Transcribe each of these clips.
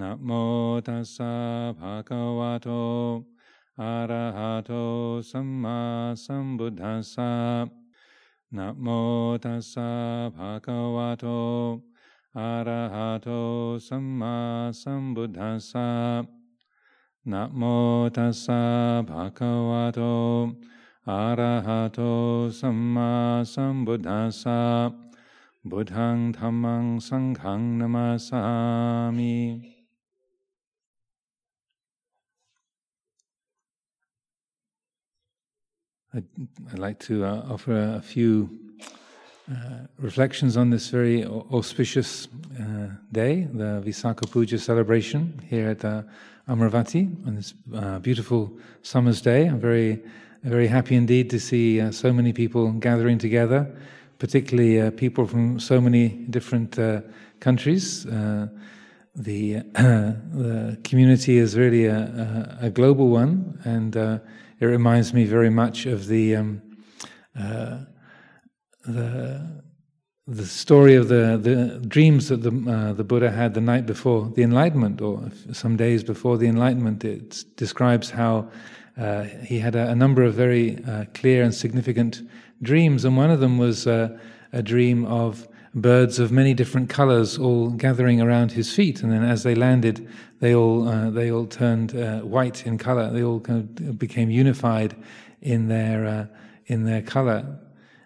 นะโมตัสสะภะคะวะโตอะระหะโตสัมมาสัมพุทธัสสะนะโมตัสสะภะคะวะโตอะระหะโตสัมมาสัมพุทธัสสะนะโมตัสสะภะคะวะโตอะระหะโตสัมมาสัมพุทธัสสะบุตังธรรมังสังฆังนามาสามิ I'd like to uh, offer a few uh, reflections on this very auspicious uh, day, the Visakha Puja celebration here at uh, Amaravati on this uh, beautiful summer's day. I'm very, very happy indeed to see uh, so many people gathering together, particularly people from so many different countries. the, the community is really a, a, a global one, and it reminds me very much of the um, uh, the the story of the, the dreams that the uh, the Buddha had the night before the Enlightenment, or some days before the Enlightenment. It describes how uh, he had a, a, number of very uh, clear and significant dreams, and one of them was uh, a dream of birds of many different colors all gathering around his feet, and then as they landed, they all uh, they all turned uh, white in color. They all kind of became unified in their uh, in their color,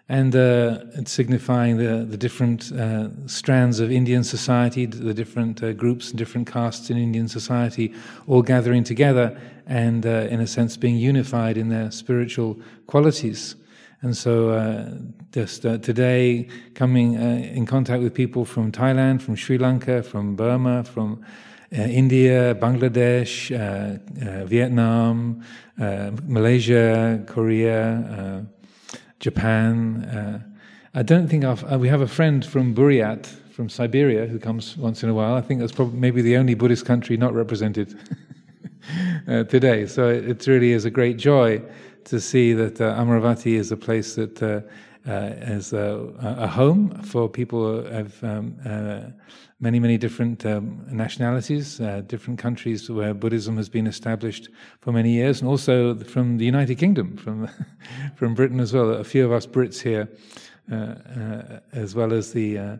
and uh, it's signifying the the different uh, strands of Indian society, the different uh, groups and different castes in Indian society, all gathering together and, in a sense, being unified in their spiritual qualities. And so, uh, just uh, today, coming uh, in contact with people from Thailand, from Sri Lanka, from Burma, from uh, India, Bangladesh, uh, uh, Vietnam, Malaysia, Korea, Japan. I don't think we have a friend from Buryat, from Siberia, who comes once in a while. I think that's probably maybe the only Buddhist country not represented today. So it really is a great joy to see that uh, Amaravati is a place that uh, uh, is a, a, home for people of um, uh, many, many different um, nationalities, uh, different countries where Buddhism has been established for many years, and also from the United Kingdom, from from Britain as well. A few of us Brits here, as well as the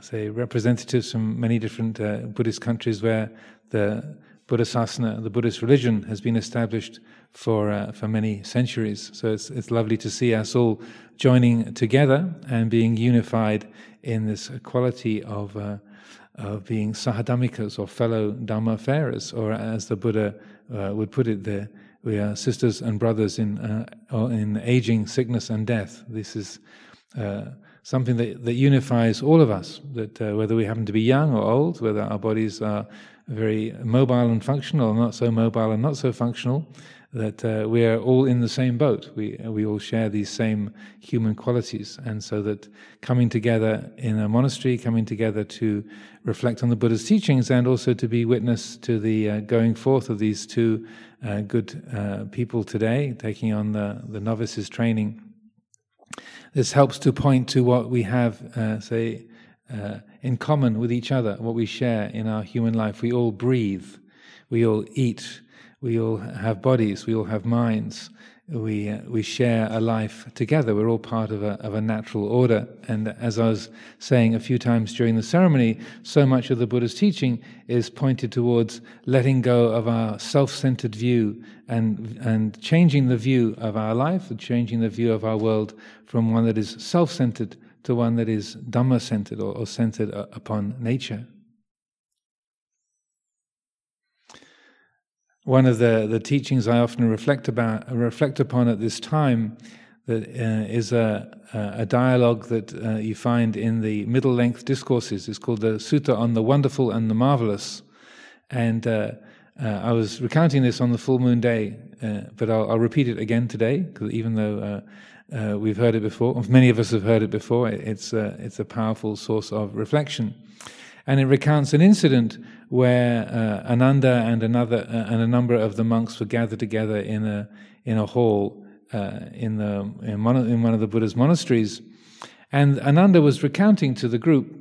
say representatives from many different Buddhist countries where the Buddhasasana, the Buddhist religion, has been established for uh, for many centuries. So it's it's lovely to see us all joining together and being unified in this quality of uh, of being sahadhammikas or fellow dhammafarers, or as the Buddha uh, would put it, there we are sisters and brothers in uh, in aging, sickness, and death. This is. Uh, something that, that unifies all of us, that uh, whether we happen to be young or old, whether our bodies are very mobile and functional not so mobile and not so functional, that uh, we are all in the same boat. We, we all share these same human qualities. And so that coming together in a monastery, coming together to reflect on the Buddha's teachings and also to be witness to the uh, going forth of these two uh, good uh, people today, taking on the, the novices training. This helps to point to what we have, uh, say, uh, in common with each other, what we share in our human life. We all breathe, we all eat, we all have bodies, we all have minds, we, uh, we share a life together. We're all part of a, of a natural order. And as I was saying a few times during the ceremony, so much of the Buddha's teaching is pointed towards letting go of our self centered view and, and changing the view of our life, changing the view of our world from one that is self centered to one that is Dhamma centered or, or centered uh, upon nature. one of the, the teachings I often reflect about reflect upon at this time that uh, is a, a dialogue that uh, you find in the middle length discourses. It's called the Sutta on the Wonderful and the Marvelous. And uh, uh I was recounting this on the full moon day, uh, but I'll, I'll, repeat it again today, because even though uh, we've heard it before, many of us have heard it before, it's, it's a powerful source of reflection and it recounts an incident where uh, Ananda and another uh, and a number of the monks were gathered together in a in a hall uh, in the in one, of, in one of the Buddha's monasteries, and Ananda was recounting to the group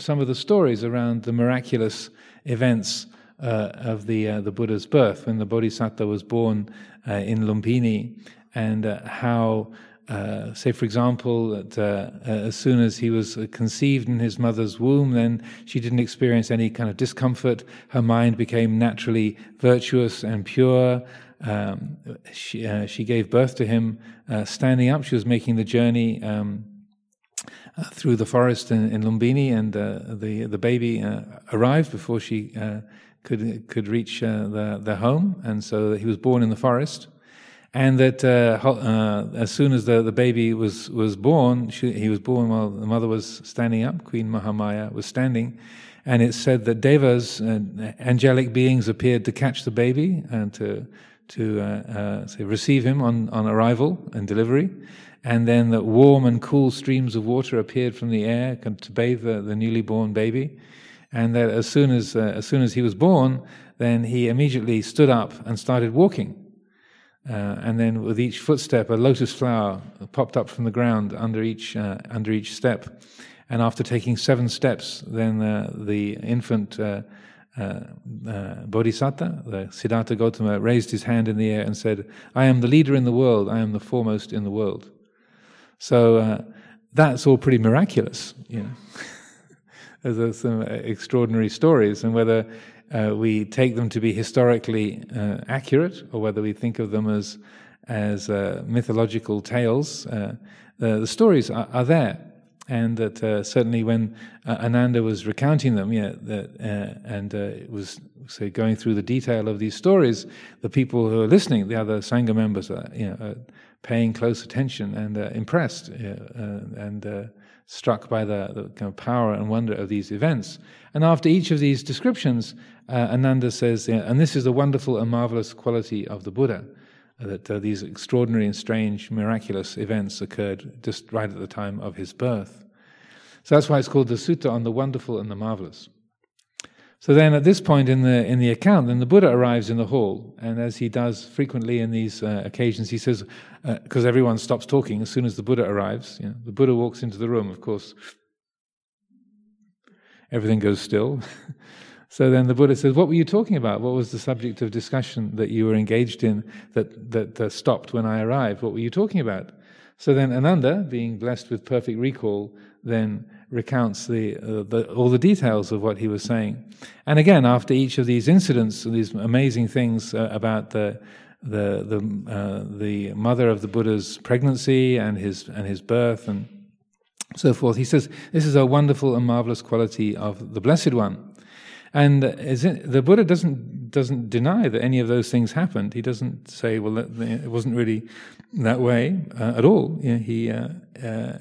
some of the stories around the miraculous events uh, of the uh, the Buddha's birth, when the Bodhisattva was born uh, in Lumbini, and uh, how. Uh, say, for example, that uh, as soon as he was conceived in his mother's womb, then she didn't experience any kind of discomfort. Her mind became naturally virtuous and pure. Um, she, she gave birth to him standing up. She was making the journey um, uh, through the forest in, in Lumbini, and uh, the the baby uh, arrived before she could could reach uh, the the home, and so he was born in the forest. And that uh, uh, as soon as the, the baby was was born, she, he was born while the mother was standing up. Queen Mahamaya was standing, and it said that devas, uh, angelic beings, appeared to catch the baby and to to uh, say receive him on on arrival and delivery. And then the warm and cool streams of water appeared from the air to bathe the, the newly born baby and that as soon as uh, as soon as he was born, then he immediately stood up and started walking. Uh, and then with each footstep, a lotus flower popped up from the ground under each uh, under each step. And after taking seven steps, then uh, the infant uh, uh, Bodhisattva, the Siddhartha Gautama, raised his hand in the air and said, "I am the leader in the world. I am the foremost in the world." So that's all pretty miraculous, you know. There's some extraordinary stories, and whether uh, we take them to be historically uh, accurate or whether we think of them as as uh, mythological tales, uh, the stories are, are, there, and that uh, certainly when uh, Ananda was recounting them, yeah, that, and was say going through the detail of these stories, the people who are listening, the other sangha members, are you know paying close attention and impressed, and struck by the, the kind of power and wonder of these events. And after each of these descriptions, uh, Ananda says, and this is the wonderful and marvelous quality of the Buddha, that uh, these extraordinary and strange, miraculous events occurred just right at the time of his birth. So that's why it's called the Sutta on the wonderful and the marvelous. So then, at this point in the in the account, then the Buddha arrives in the hall, and as he does frequently in these uh, occasions, he says, because uh, everyone stops talking as soon as the Buddha arrives. You know, the Buddha walks into the room. Of course, everything goes still. so then the Buddha says, "What were you talking about? What was the subject of discussion that you were engaged in that that uh, stopped when I arrived? What were you talking about?" So then Ananda, being blessed with perfect recall, then recounts the, uh, the, all the details of what he was saying. And again, after each of these incidents, these amazing things uh, about the the the, uh, the mother of the Buddha's pregnancy and his and his birth and so forth, he says this is a wonderful and marvelous quality of the Blessed One. And it, the Buddha doesn't doesn't deny that any of those things happened. He doesn't say, "Well, it wasn't really that way uh, at all." You know, he uh, uh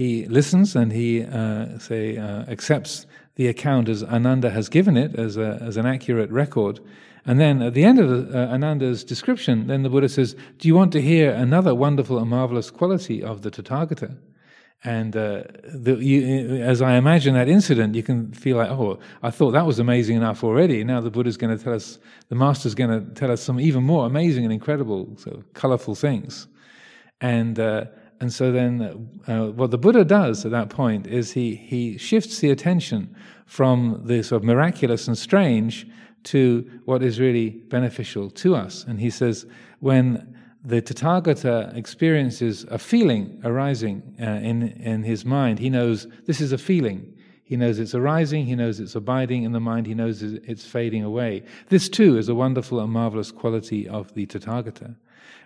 he listens and he uh, say uh, accepts the account as Ananda has given it as a, as an accurate record. And then at the end of uh, Ananda's description, then the Buddha says, "Do you want to hear another wonderful and marvelous quality of the Tathagata?" And uh, the, you, as I imagine that incident, you can feel like, "Oh, I thought that was amazing enough already. Now the Buddha's going to tell us, the Master's going to tell us some even more amazing and incredible, of colorful things." And uh, and so then, uh, what the Buddha does at that point is he, he shifts the attention from the sort of miraculous and strange to what is really beneficial to us. And he says, when the Tathagata experiences a feeling arising uh, in, in his mind, he knows this is a feeling. He knows it's arising, he knows it's abiding in the mind, he knows it's fading away. This too is a wonderful and marvelous quality of the Tathagata.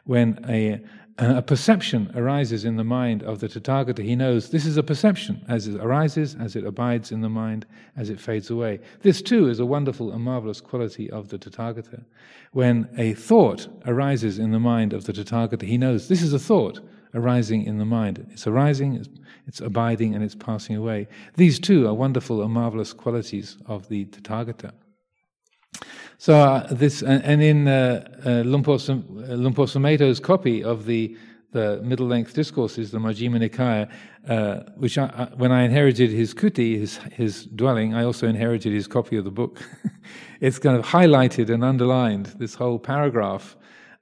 When a, a perception arises in the mind of the Tathagata, he knows this is a perception as it arises, as it abides in the mind, as it fades away. This too is a wonderful and marvelous quality of the Tathagata. When a thought arises in the mind of the Tathagata, he knows this is a thought arising in the mind. It's arising, it's, it's abiding, and it's passing away. These too are wonderful and marvelous qualities of the Tathagata. So uh, this, and in uh, uh, Sumedho's copy of the the middle length discourses, the Majjhima Nikaya, uh, which I, when I inherited his kuti, his his dwelling, I also inherited his copy of the book. it's kind of highlighted and underlined this whole paragraph.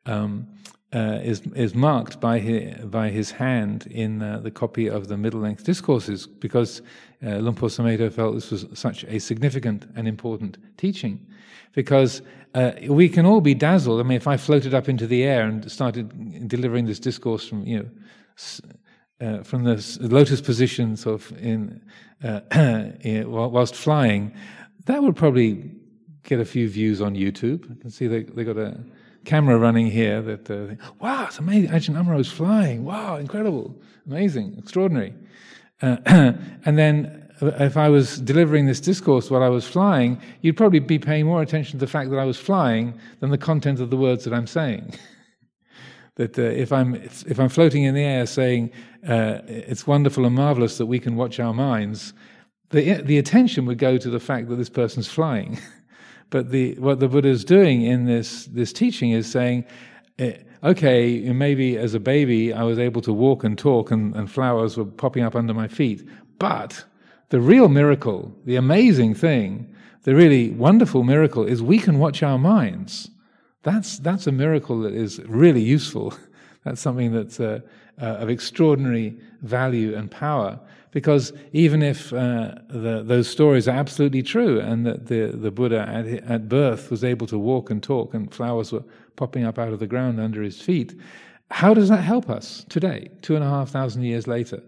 Um, uh, is is marked by his, by his hand in uh, the copy of the middle length discourses because uh, felt this was such a significant and important teaching. Because uh, we can all be dazzled. I mean, if I floated up into the air and started delivering this discourse from you know uh, from the lotus position, sort of in, uh, whilst flying, that would probably get a few views on YouTube. I can see they they got a camera running here that, uh, wow, it's amazing. Ajahn Amaro is flying. Wow, incredible, amazing, extraordinary. Uh, and then uh, if I was delivering this discourse while I was flying, you'd probably be paying more attention to the fact that I was flying than the content of the words that I'm saying. that uh, if I'm if, I'm floating in the air saying uh, it's wonderful and marvelous that we can watch our minds, the the attention would go to the fact that this person's flying. But the, what the Buddha is doing in this, this teaching is saying, eh, okay, maybe as a baby I was able to walk and talk and, and flowers were popping up under my feet, but the real miracle, the amazing thing, the really wonderful miracle is we can watch our minds. That's, that's a miracle that is really useful. That's something that's uh, uh, of extraordinary value and power. Because even if uh, the, those stories are absolutely true and that the, the Buddha at, at birth was able to walk and talk and flowers were popping up out of the ground under his feet, how does that help us today, two and a half thousand years later?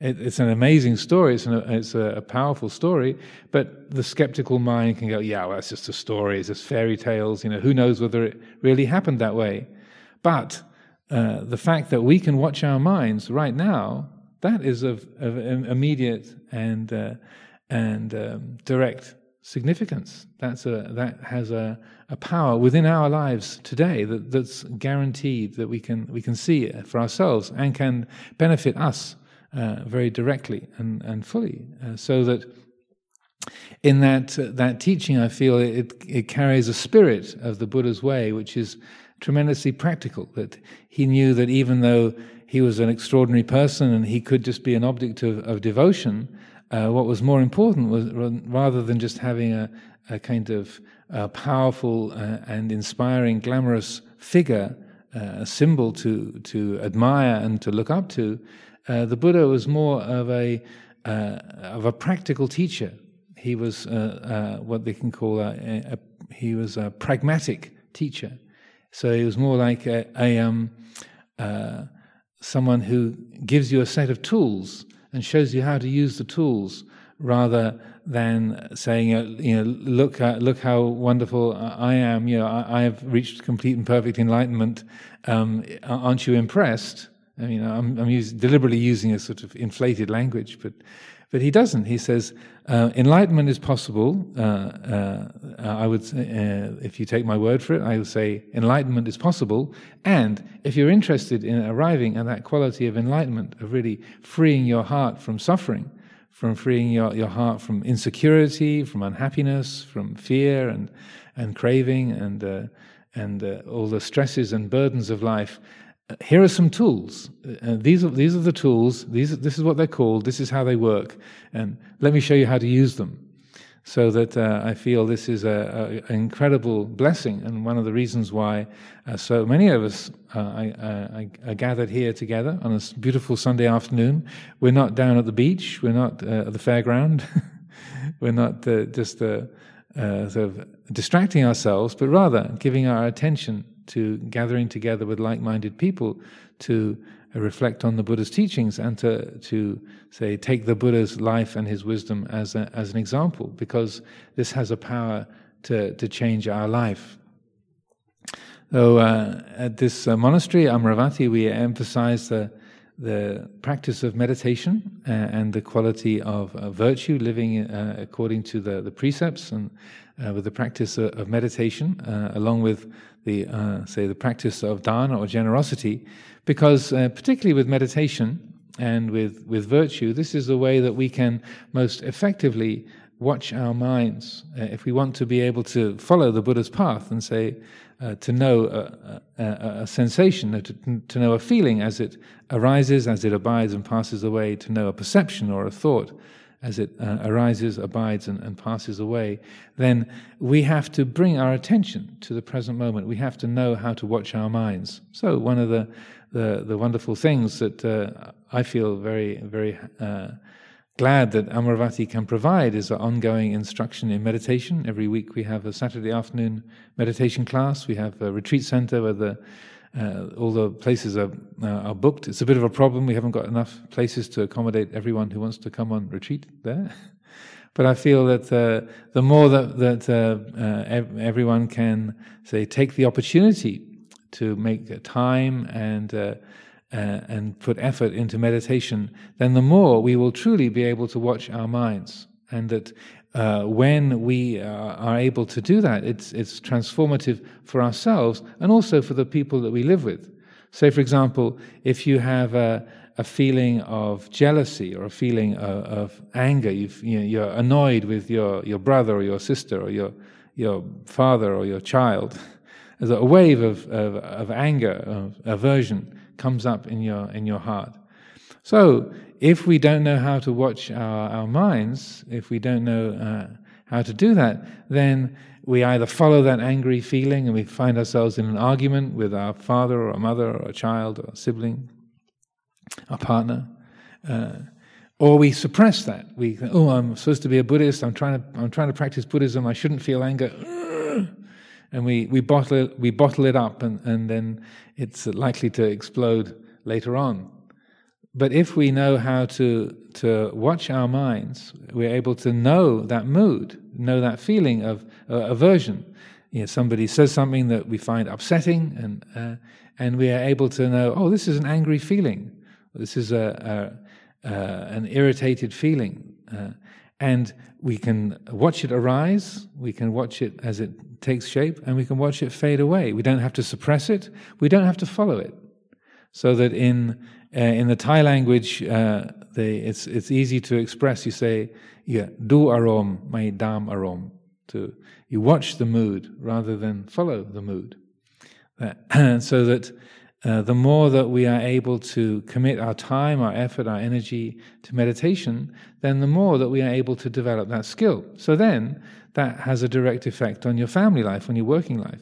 It, it's an amazing story, it's, an, it's a, a, powerful story, but the skeptical mind can go, yeah, well, it's just a story, it's just fairy tales, you know, who knows whether it really happened that way. But uh, the fact that we can watch our minds right now that is of, of immediate and uh, and um, direct significance. That's a that has a, a power within our lives today that, that's guaranteed that we can we can see for ourselves and can benefit us uh, very directly and and fully. Uh, so that in that uh, that teaching, I feel it it carries a spirit of the Buddha's way, which is tremendously practical. That he knew that even though he was an extraordinary person and he could just be an object of, of devotion. Uh, what was more important was rather than just having a, a kind of uh, powerful uh, and inspiring, glamorous figure, uh, a symbol to, to admire and to look up to, uh, the Buddha was more of a, uh, of a practical teacher. He was what they can call a, a, he was a pragmatic teacher. So he was more like a, a um, someone who gives you a set of tools and shows you how to use the tools rather than saying, you know, look, uh, look how wonderful I am. You know, I, I have reached complete and perfect enlightenment. Um, aren't you impressed? I mean, I'm, I'm use, deliberately using a sort of inflated language, but but he doesn't. He says uh, enlightenment is possible. Uh, uh, I would, uh, if you take my word for it, I would say enlightenment is possible. And if you're interested in arriving at that quality of enlightenment, of really freeing your heart from suffering, from freeing your, your heart from insecurity, from unhappiness, from fear and and craving and uh, and uh, all the stresses and burdens of life, here are some tools. Uh, these, are, these are the tools. These, this is what they're called. This is how they work. And let me show you how to use them. So that uh, I feel this is an incredible blessing, and one of the reasons why uh, so many of us uh, I, are gathered here together on this beautiful Sunday afternoon. We're not down at the beach. We're not uh, at the fairground. we're not uh, just sort of distracting ourselves, but rather giving our attention to gathering together with like-minded people to reflect on the Buddha's teachings and to, to say, take the Buddha's life and his wisdom as, a, as an example, because this has a power to, to change our life. So, uh, at this uh, monastery, Amaravati, we emphasize the, the practice of meditation uh, and the quality of virtue, living uh, according to the, the precepts and uh, with the practice of, of meditation, uh, along with the uh, say the practice of dana or generosity, because uh, particularly with meditation and with with virtue, this is the way that we can most effectively watch our minds. Uh, if we want to be able to follow the Buddha's path and say uh, to know a, a, a sensation, to, to know a feeling as it arises, as it abides and passes away, to know a perception or a thought as it uh, arises, abides, and, and, passes away, then we have to bring our attention to the present moment. We have to know how to watch our minds. So, one of the, the, the wonderful things that uh, I feel very, very uh, glad that Amaravati can provide is an ongoing instruction in meditation. Every week we have a Saturday afternoon meditation class. We have a retreat center where the uh, all the places are, uh, are booked. It's a bit of a problem. We haven't got enough places to accommodate everyone who wants to come on retreat there. but I feel that uh, the more that, that uh, uh, everyone can say take the opportunity to make time and uh, and put effort into meditation, then the more we will truly be able to watch our minds, and that uh, when we uh, are able to do that, it's, it's transformative for ourselves and also for the people that we live with. Say, for example, if you have a, a feeling of jealousy or a feeling of, of anger, you know, annoyed with your, your brother or your sister or your, your father or your child, as a wave of, of, of anger, of aversion comes up in your, in your heart. So, if we don't know how to watch our, our minds, if we don't know uh, how to do that, then we either follow that angry feeling and we find ourselves in an argument with our father or our mother or a child or a sibling, our partner, uh, or we suppress that. We oh, I'm supposed to be a Buddhist. I'm trying to I'm trying to practice Buddhism. I shouldn't feel anger, and we we bottle it, we bottle it up, and, and then it's likely to explode later on. But if we know how to, to watch our minds, we're able to know that mood, know that feeling of uh, aversion. You know, somebody says something that we find upsetting, and, uh, and we are able to know, oh, this is an angry feeling. This is a, a uh, an irritated feeling. Uh, and we can watch it arise, we can watch it as it takes shape, and we can watch it fade away. We don't have to suppress it, we don't have to follow it. So that in uh, in the Thai language, uh, they, it's, it's easy to express. You say, yeah, do arom, my dam arom. To, you watch the mood rather than follow the mood. Uh, so that uh, the more that we are able to commit our time, our effort, our energy to meditation, then the more that we are able to develop that skill. So then that has a direct effect on your family life, on your working life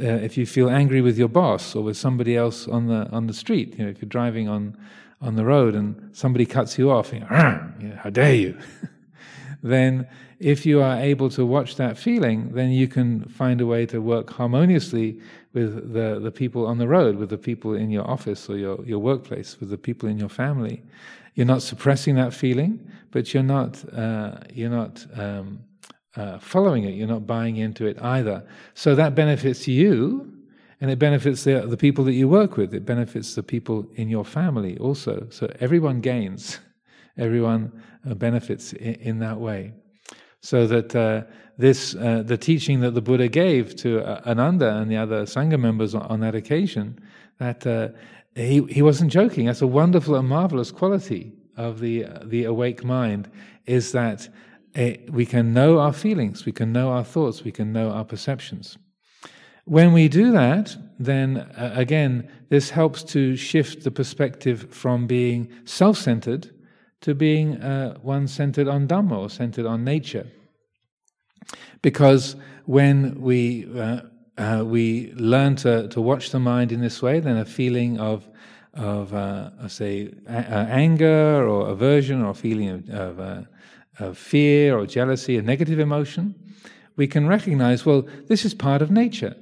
uh, if you feel angry with your boss or with somebody else on the on the street, you know, if you're driving on on the road and somebody cuts you off, you know, how dare you? then, if you are able to watch that feeling, then you can find a way to work harmoniously with the, the people on the road, with the people in your office or your, your workplace, with the people in your family. You're not suppressing that feeling, but you're not uh, you're not um, uh, following it, you're not buying into it either. So that benefits you, and it benefits the, the people that you work with, it benefits the people in your family also. So everyone gains, everyone uh, benefits in, that way. So that uh, this, uh, the teaching that the Buddha gave to uh, Ananda and the other Sangha members on, that occasion, that uh, he, he wasn't joking. That's a wonderful and marvelous quality of the, the awake mind, is that Eh, we can know our feelings, we can know our thoughts, we can know our perceptions. When we do that, then uh, again, this helps to shift the perspective from being self centered to being uh, one centered on Dhamma or centered on nature. Because when we, uh, uh, we learn to, to watch the mind in this way, then a feeling of, of uh, say, a- uh, anger or aversion or a feeling of, of of fear or jealousy, a negative emotion, we can recognize, well, this is part of nature.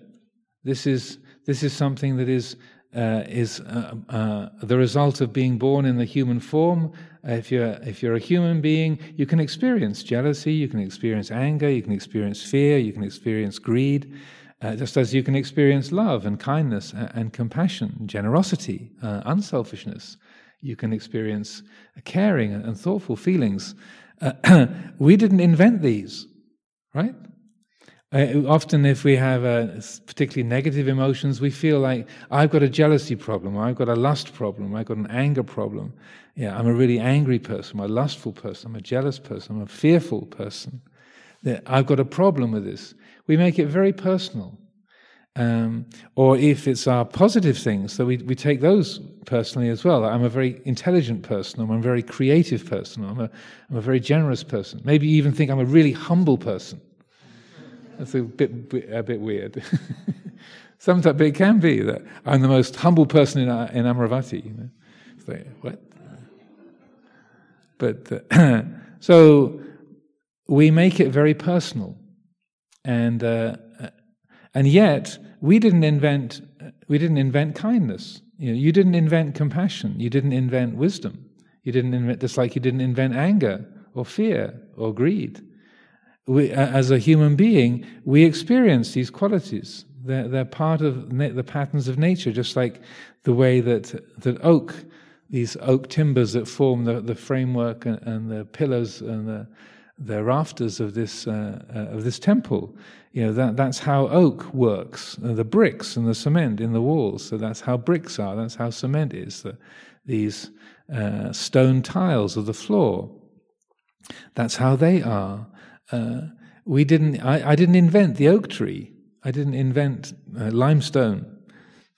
This is, this is something that is, uh, is uh, uh, the result of being born in the human form. if, you're, if you're a human being, you can experience jealousy, you can experience anger, you can experience fear, you can experience greed, uh, just as you can experience love and kindness and, and compassion, generosity, uh, unselfishness. You can experience caring and thoughtful feelings. Uh, we didn't invent these, right? Uh, often, if we have uh, particularly negative emotions, we feel like I've got a jealousy problem, I've got a lust problem, I've got an anger problem. Yeah, I'm a really angry person, I'm a lustful person, I'm a jealous person, I'm a fearful person. I've got a problem with this. We make it very personal. Um, or if it's our positive things, so we, we take those personally as well. I'm a very intelligent person, I'm a very creative person, I'm a, I'm a very generous person. Maybe even think I'm a really humble person. That's a bit, a bit weird. Sometimes, it can be that I'm the most humble person in, in Amaravati. You know? It's like, what? But uh, so we make it very personal, and uh, and yet we didn't invent we didn't invent kindness. You, know, you didn't invent compassion. You didn't invent wisdom. You didn't invent just like you didn't invent anger or fear or greed. We, as a human being, we experience these qualities. They're, they're part of na- the patterns of nature, just like the way that that oak, these oak timbers that form the, the framework and, and the pillars and the the rafters of this uh, uh, of this temple. You know that that's how oak works. Uh, the bricks and the cement in the walls. So that's how bricks are. That's how cement is. The, these uh, stone tiles of the floor. That's how they are. Uh, we didn't. I, I, didn't invent the oak tree. I didn't invent uh, limestone.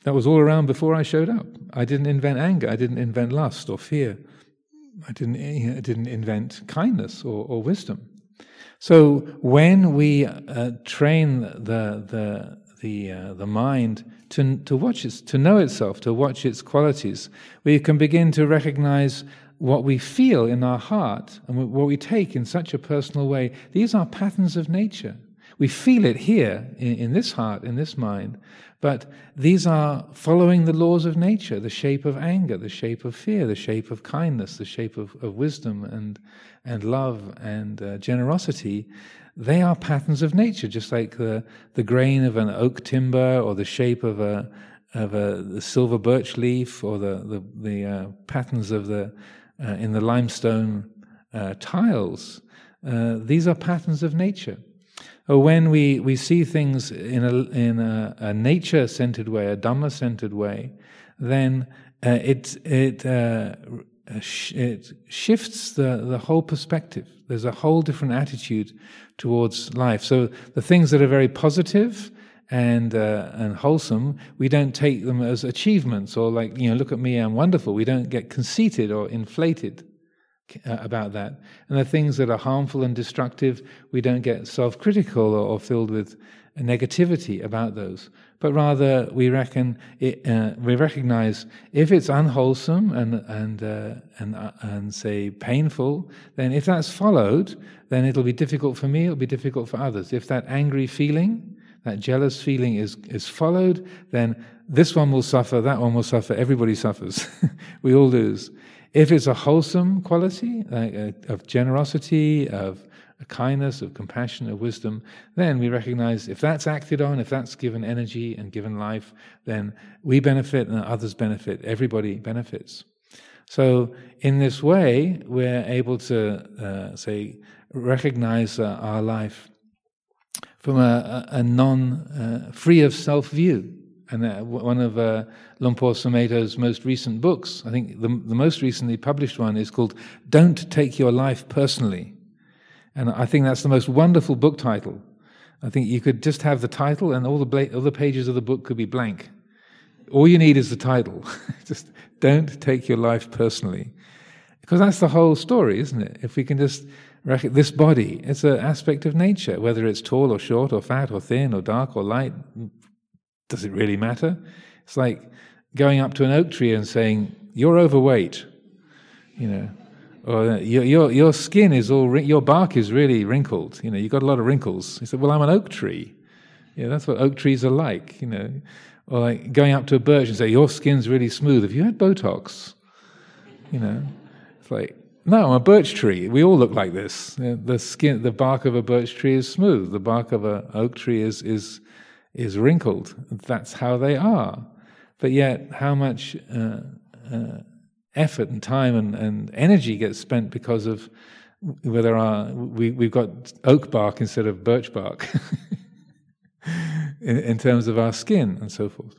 That was all around before I showed up. I didn't invent anger. I didn't invent lust or fear. I didn't, I didn't invent kindness or, or wisdom. So when we uh, train the the the uh, the mind to to watch its to know itself, to watch its qualities, we can begin to recognize what we feel in our heart and what we take in such a personal way. These are patterns of nature. We feel it here in, in this heart, in this mind, but these are following the laws of nature the shape of anger, the shape of fear, the shape of kindness, the shape of, of wisdom and, and love and uh, generosity. They are patterns of nature, just like the, the grain of an oak timber or the shape of a, of a silver birch leaf or the, the, the uh, patterns of the, uh, in the limestone uh, tiles. Uh, these are patterns of nature Or when we, we see things in a, in a, a nature centered way, a Dhamma centered way, then uh, it, it, uh, sh- it shifts the, the whole perspective. There's a whole different attitude towards life. So the things that are very positive and uh, and wholesome, we don't take them as achievements or like you know, look at me, I'm wonderful. We don't get conceited or inflated. Uh, about that. And the things that are harmful and destructive, we don't get self critical or, or, filled with negativity about those. But rather, we reckon it, uh, we recognize if it's unwholesome and and uh, and uh, and say painful, then if that's followed, then it'll be difficult for me. It'll be difficult for others. If that angry feeling, that jealous feeling is is followed, then this one will suffer, that one will suffer. Everybody suffers. we all lose. If it's a wholesome quality uh, of generosity, of kindness, of compassion, of wisdom, then we recognize if that's acted on, if that's given energy and given life, then we benefit and others benefit. Everybody benefits. So, in this way, we're able to, uh, say, recognize uh, our life from a, a non uh, free of self view. And uh, one of uh, Luang Por Sumedho's most recent books, I think the, the most recently published one, is called Don't Take Your Life Personally. And I think that's the most wonderful book title. I think you could just have the title and all the, bla- all the pages of the book could be blank. All you need is the title. just don't take your life personally. Because that's the whole story, isn't it? If we can just this body, it's an aspect of nature, whether it's tall or short or fat or thin or dark or light, does it really matter? It's like going up to an oak tree and saying, You're overweight, you know, or uh, your, your, your skin is all, your bark is really wrinkled, you know, you've got a lot of wrinkles. He said, Well, I'm an oak tree. Yeah, that's what oak trees are like, you know. Or like going up to a birch and say, Your skin's really smooth. Have you had Botox? You know, it's like, no, a birch tree. We all look like this. The skin, the bark of a birch tree is smooth. The bark of an oak tree is, is is wrinkled. That's how they are. But yet, how much uh, uh, effort and time and, and energy gets spent because of whether our, we, we've got oak bark instead of birch bark in, in terms of our skin and so forth.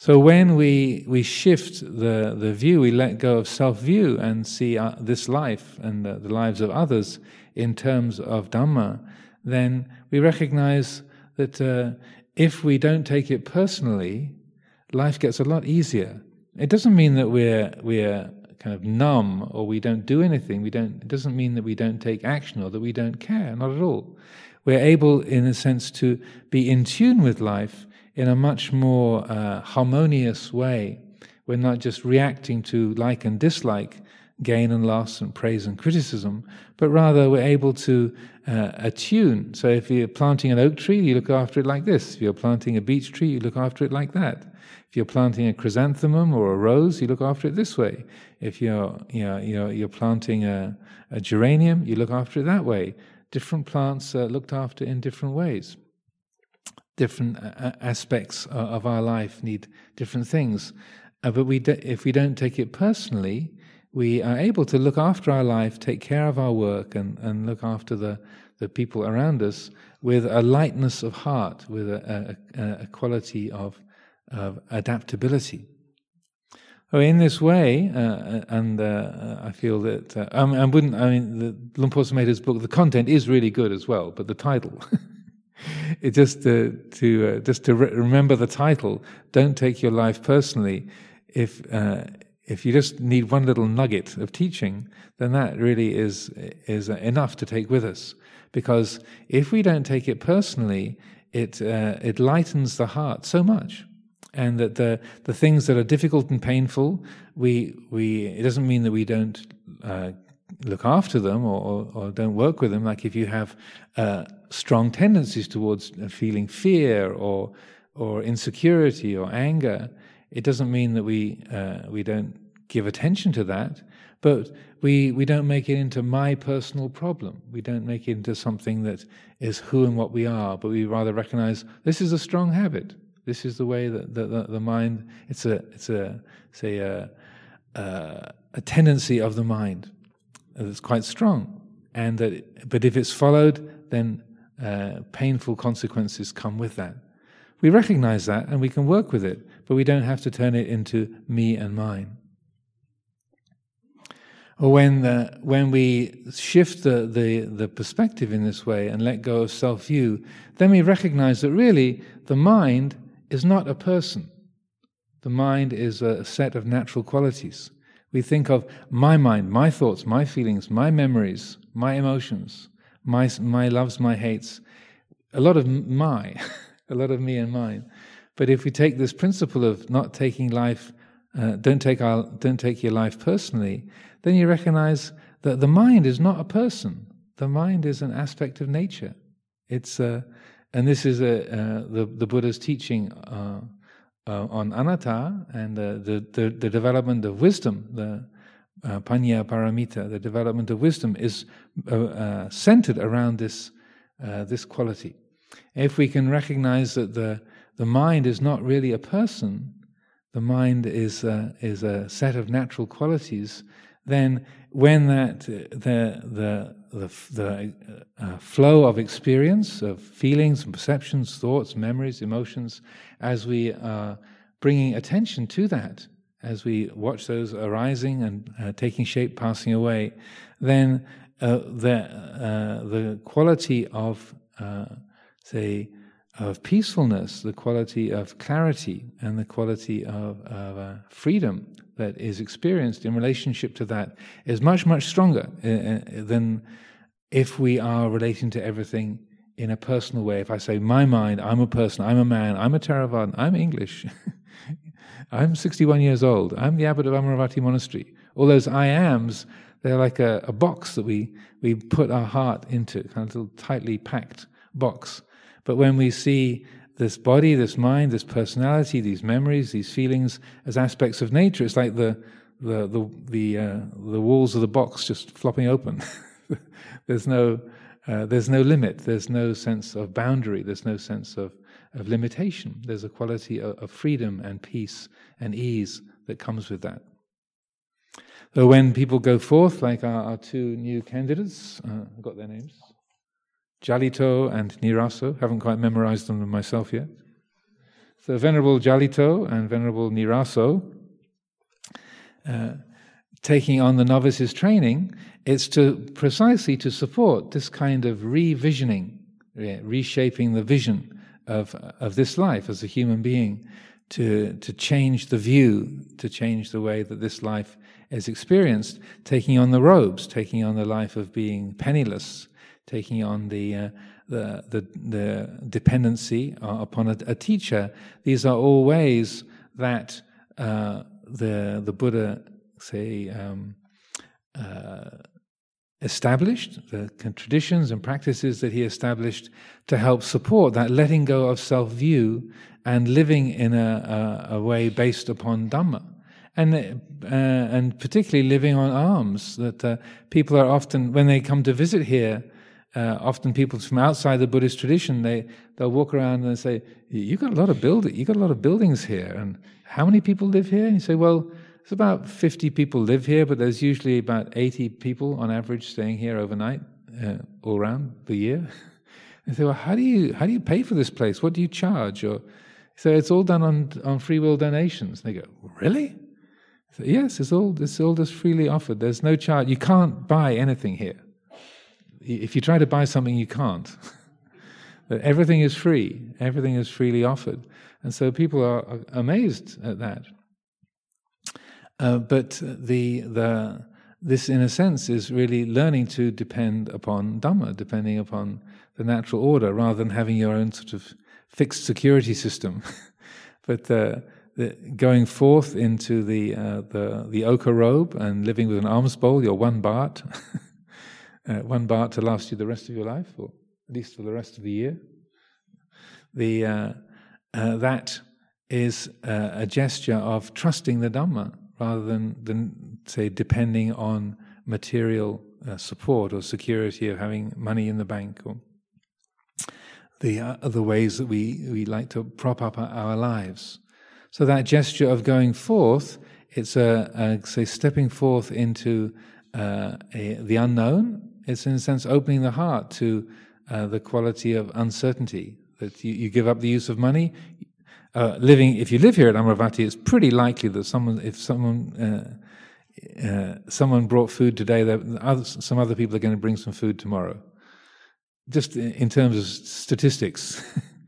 So when we we shift the the view, we let go of self view and see uh, this life and the, the, lives of others in terms of Dhamma, then we recognize that uh, if we don't take it personally, life gets a lot easier. It doesn't mean that we're we're kind of numb or we don't do anything. We don't. It doesn't mean that we don't take action or that we don't care. Not at all. We're able, in a sense, to be in tune with life in a much more uh, harmonious way. We're not just reacting to like and dislike, gain and loss, and praise and criticism, but rather we're able to uh, attune. So if you're planting an oak tree, you look after it like this. If you're planting a beech tree, you look after it like that. If you're planting a chrysanthemum or a rose, you look after it this way. If you're, you know, you're, you're planting a, a geranium, you look after it that way. Different plants are looked after in different ways. Different uh, aspects of our life need different things. Uh, but we if we don't take it personally, we are able to look after our life, take care of our work, and, and look after the, the people around us with a lightness of heart, with a, a, a quality of of adaptability. Oh, in this way, uh, and uh, I feel that uh, I, I, wouldn't. I mean, the Por Sumedho's book, the content is really good as well, but the title. it just to to uh, just to re- remember the title. Don't take your life personally. If uh, if you just need one little nugget of teaching, then that really is is enough to take with us. Because if we don't take it personally, it uh, it lightens the heart so much and that the the things that are difficult and painful, we we it doesn't mean that we don't uh, look after them or, or, or, don't work with them. Like if you have uh, strong tendencies towards uh, feeling fear or or insecurity or anger, it doesn't mean that we uh, we don't give attention to that, but we we don't make it into my personal problem. We don't make it into something that is who and what we are, but we rather recognize this is a strong habit. This is the way that the, the, the mind. It's a it's a say a, a, a tendency of the mind that's quite strong, and that but if it's followed, then uh, painful consequences come with that. We recognize that and we can work with it, but we don't have to turn it into me and mine. Or when the, when we shift the, the, the perspective in this way and let go of self view, then we recognize that really the mind is not a person. The mind is a set of natural qualities. We think of my mind, my thoughts, my feelings, my memories, my emotions, my, my loves, my hates. A lot of my, a lot of me and mine. But if we take this principle of not taking life, uh, don't, take our, don't take your life personally, then you recognize that the mind is not a person. The mind is an aspect of nature. It's a, and this is a, uh, the, the Buddha's teaching uh, uh, on anatta and the, the, the, development of wisdom, the uh, panya paramita, the development of wisdom, is uh, uh, centered around this, this quality. If we can recognize that the, the mind is not really a person, the mind is, is a set of natural qualities, then when that the the the, the uh, flow of experience of feelings and perceptions, thoughts, memories, emotions, as we are bringing attention to that, as we watch those arising and uh, taking shape, passing away, then uh, the uh, the quality of uh, say of peacefulness, the quality of clarity, and the quality of, of uh, freedom that is experienced in relationship to that is much, much stronger uh, uh, than if we are relating to everything in a personal way. If I say, my mind, I'm a person, I'm a man, I'm a Theravadan, I'm English, I'm 61 years old, I'm the abbot of Amaravati Monastery. All those I ams, they're like a, a box that we, we put our heart into, kind of a little tightly packed box. But when we see this body, this mind, this personality, these memories, these feelings as aspects of nature. It's like the the the the, uh, the walls of the box just flopping open. there's no uh, there's no limit. There's no sense of boundary. There's no sense of of limitation. There's a quality of, of freedom and peace and ease that comes with that. So when people go forth, like our, our two new candidates, uh, I've got their names. Jalito and Niraso. Haven't quite memorized them myself yet. So Venerable Jalito and Venerable Niraso, uh, taking on the novices training, it's to precisely to support this kind of revisioning, reshaping the vision of of this life as a human being, to to change the view, to change the way that this life is experienced, taking on the robes, taking on the life of being penniless, taking on the uh, the, the, the dependency uh, upon a, a, teacher. These are all ways that uh, the the Buddha say um, uh, established, the traditions and practices that he established to help support that letting go of self view and living in a, a, a, way based upon Dhamma. And, uh, and particularly living on alms, that uh, people are often, when they come to visit here, uh, often people from outside the Buddhist tradition, they, they'll walk around and say, you got a lot of build, you got a lot of buildings here, and how many people live here? And you say, well, it's about 50 people live here, but there's usually about 80 people on average staying here overnight, uh, all around the year. And say, well, how do you how do you pay for this place? What do you charge? Or so it's all done on on free will donations. And they go, really? Yes, it's all it's all just freely offered. There's no charge. You can't buy anything here. If you try to buy something, you can't. Everything is free. Everything is freely offered, and so people are amazed at that. Uh, but the the this, in a sense, is really learning to depend upon Dhamma, depending upon the natural order, rather than having your own sort of fixed security system. but uh, the, going forth into the, uh, the the ochre robe and living with an alms bowl, your one baht, uh, one baht to last you the rest of your life, or at least for the rest of the year. The uh, uh, that is a gesture of trusting the Dhamma rather than, than say, depending on material uh, support or security of having money in the bank or the uh, other ways that we, we like to prop up our, our lives. So that gesture of going forth, it's a, a say stepping forth into uh, a, the unknown. It's in a sense opening the heart to uh, the quality of uncertainty. That you, you give up the use of money, uh, living, if you live here at Amaravati, it's pretty likely that someone, if someone, uh, uh, someone brought food today, that some other people are going to bring some food tomorrow. Just in terms of statistics,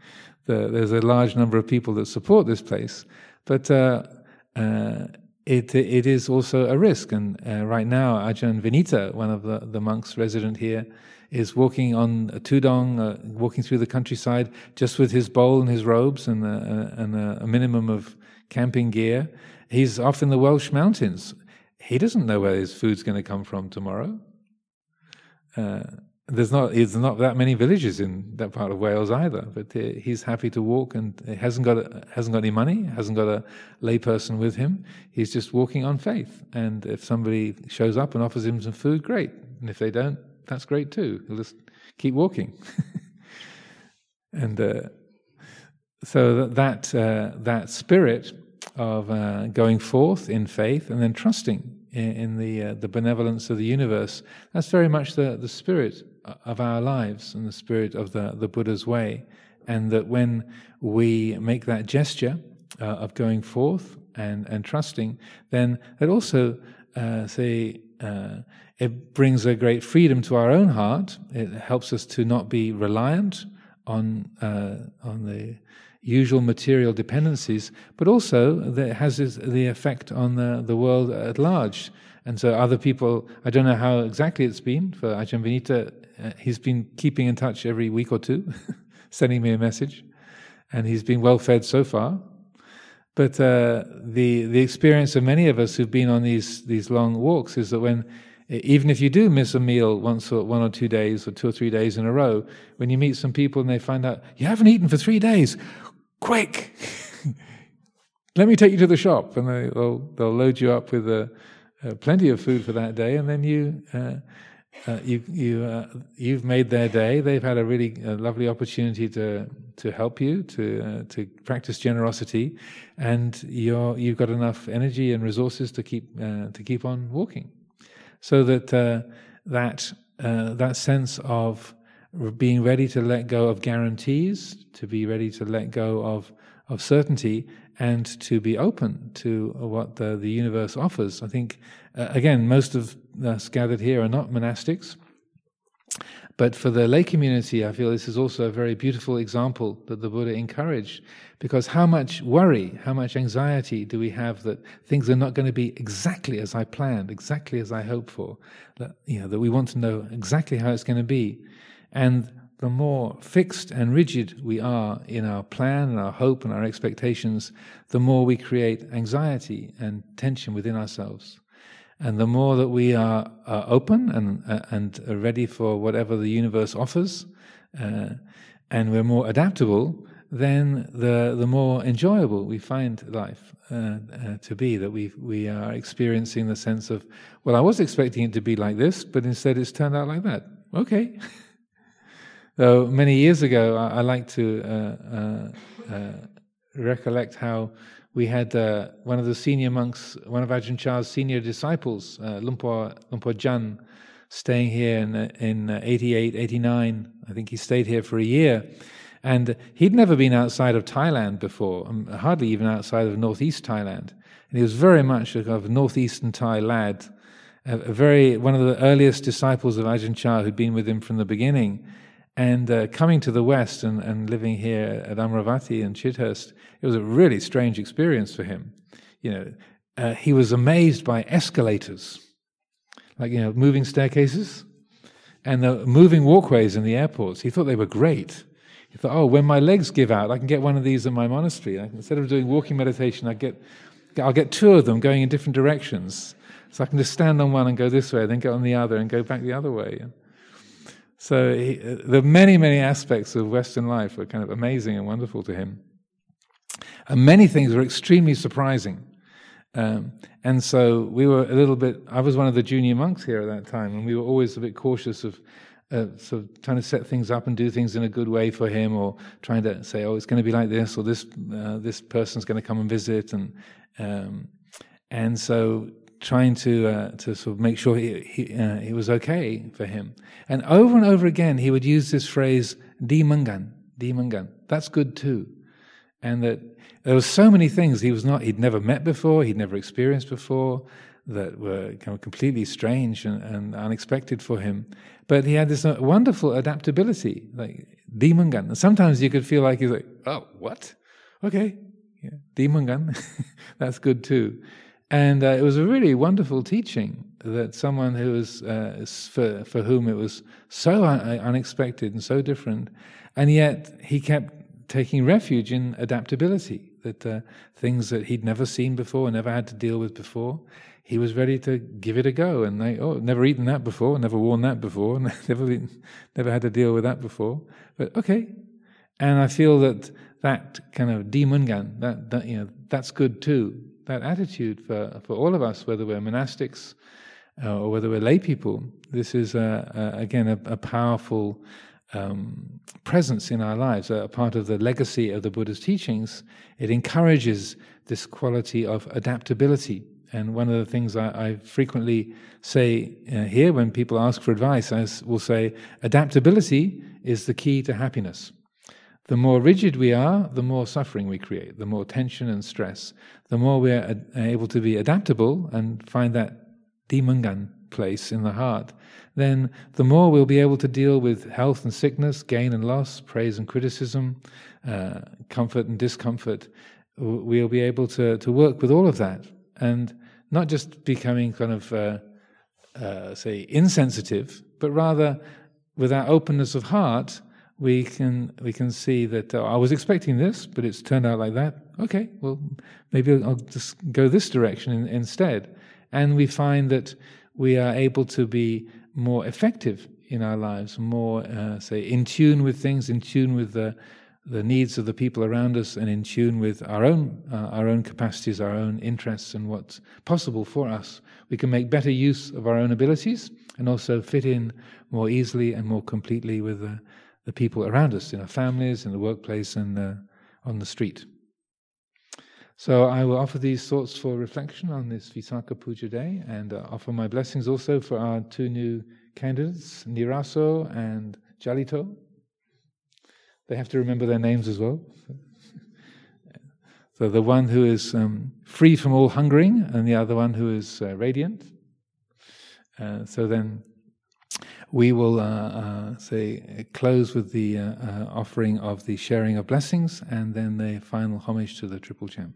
the, there's a large number of people that support this place, but uh, uh, it it is also a risk. And uh, right now, Ajahn Vinita, one of the, the monks resident here, is walking on a tudong, uh, walking through the countryside, just with his bowl and his robes and, a, and a, minimum of camping gear. He's off in the Welsh mountains. He doesn't know where his food's going to come from tomorrow. Uh, there's not there's not that many villages in that part of Wales either, but uh, he's happy to walk and hasn't got a, hasn't got any money, hasn't got a layperson with him. He's just walking on faith. And if somebody shows up and offers him some food, great. And if they don't, that's great too. He'll just keep walking. and uh, so that uh, that spirit of uh, going forth in faith and then trusting in, in the uh, the benevolence of the universe. That's very much the the spirit of our lives and the spirit of the the Buddha's way. And that when we make that gesture uh, of going forth and and trusting, then it also uh, say it brings a great freedom to our own heart. It helps us to not be reliant on uh, on the usual material dependencies, but also it has the effect on the, the world at large. And so other people, I don't know how exactly it's been for Ajahn Vinita, uh, he's been keeping in touch every week or two, sending me a message, and he's been well fed so far. But uh, the the experience of many of us who've been on these these long walks is that when even if you do miss a meal once or one or two days or two or three days in a row, when you meet some people and they find out you haven't eaten for three days, quick, let me take you to the shop, and they, will they'll load you up with uh, uh, plenty of food for that day, and then you. Uh, uh you you uh, you've made their day. They've had a really lovely opportunity to to help you to uh, to practice generosity, and you're you've got enough energy and resources to keep to keep on walking so that uh, that uh, that sense of being ready to let go of guarantees, to be ready to let go of of certainty, and to be open to what the, the universe offers. I think uh, again, most of us gathered here are not monastics, But for the lay community, I feel this is also a very beautiful example that the Buddha encouraged. Because how much worry, how much anxiety do we have that things are not going to be exactly as I planned, exactly as I hoped for? That, you know, that we want to know exactly how it's going to be. And the more fixed and rigid we are in our plan and our hope and our expectations, the more we create anxiety and tension within ourselves. And the more that we are, are open and, uh, and are ready for whatever the universe offers, uh, and we're more adaptable, then the, the more enjoyable we find life uh, uh, to be. That we, we are experiencing the sense of, well, I was expecting it to be like this, but instead it's turned out like that. Okay. Though many years ago, I, I like to uh, uh, uh, recollect how we had uh, one of the senior monks, one of Ajahn Chah's senior disciples, uh, Lumpur, Jan, staying here in, in 88, 89. I think he stayed here for a year. And he'd never been outside of Thailand before, um, hardly even outside of northeast Thailand. And he was very much a kind of northeastern Thai lad, a very one of the earliest disciples of Ajahn Chah who'd been with him from the beginning. And uh, coming to the West and, and living here at Amaravati and Chithurst, it was a really strange experience for him. You know, uh, he was amazed by escalators, like, you know, moving staircases and the moving walkways in the airports. He thought they were great. He thought, oh, when my legs give out, I can get one of these in my monastery. Instead of doing walking meditation, I get, I'll get two of them going in different directions. So I can just stand on one and go this way, then go on the other and go back the other way. So he, the many, many aspects of Western life were kind of amazing and wonderful to him. And many things were extremely surprising. Um, and so we were a little bit, I was one of the junior monks here at that time, and we were always a bit cautious of uh, sort of trying to set things up and do things in a good way for him, or trying to say, oh, it's going to be like this, or this, uh, this person's going to come and visit. And, um, and so trying to uh, to sort of make sure he he, uh, it was okay for him. And over and over again, he would use this phrase "di mangan, di mangan." That's good too, and that there were so many things he was not he'd never met before, he'd never experienced before, that were kind of completely strange and, and unexpected for him. But he had this uh, wonderful adaptability, like di mangan. Sometimes you could feel like he's like, "Oh, what? Okay, yeah, di mangan, that's good too." And uh, it was a really wonderful teaching that someone who was, uh, for, for whom it was so un- uh, unexpected and so different, and yet he kept taking refuge in adaptability, that uh, things that he'd never seen before, never had to deal with before, he was ready to give it a go. And they, oh, never eaten that before, never worn that before, never, been, never had to deal with that before. But okay. And I feel that that kind of demungan, that, that, you know, that's good too that attitude for, for all of us, whether we're monastics uh, or whether we're lay people. This is, a, a, again, a, a powerful um, presence in our lives, a part of the legacy of the Buddha's teachings. It encourages this quality of adaptability. And one of the things I, I frequently say uh, here when people ask for advice, I will say, adaptability is the key to happiness. The more rigid we are, the more suffering we create, the more tension and stress. The more we are able to be adaptable and find that dimangan place in the heart, then the more we'll be able to deal with health and sickness, gain and loss, praise and criticism, uh, comfort and discomfort. We'll be able to, to work with all of that and not just becoming kind of, uh, uh, say, insensitive, but rather with our openness of heart we can we can see that uh, I was expecting this, but it's turned out like that. Okay, well, maybe I'll just go this direction in, instead, and we find that we are able to be more effective in our lives, more uh, say in tune with things, in tune with the the needs of the people around us, and in tune with our own uh, our own capacities, our own interests, and what's possible for us. We can make better use of our own abilities, and also fit in more easily and more completely with the the people around us, in our families, in the workplace, and uh, on the street. So I will offer these thoughts for reflection on this Visakha Puja day and uh, offer my blessings also for our two new candidates, Niraso and Jalito. They have to remember their names as well. so the one who is um, free from all hungering and the other one who is uh, radiant. Uh, so then we will uh, uh, say close with the uh, uh, offering of the sharing of blessings and then the final homage to the Triple Gem.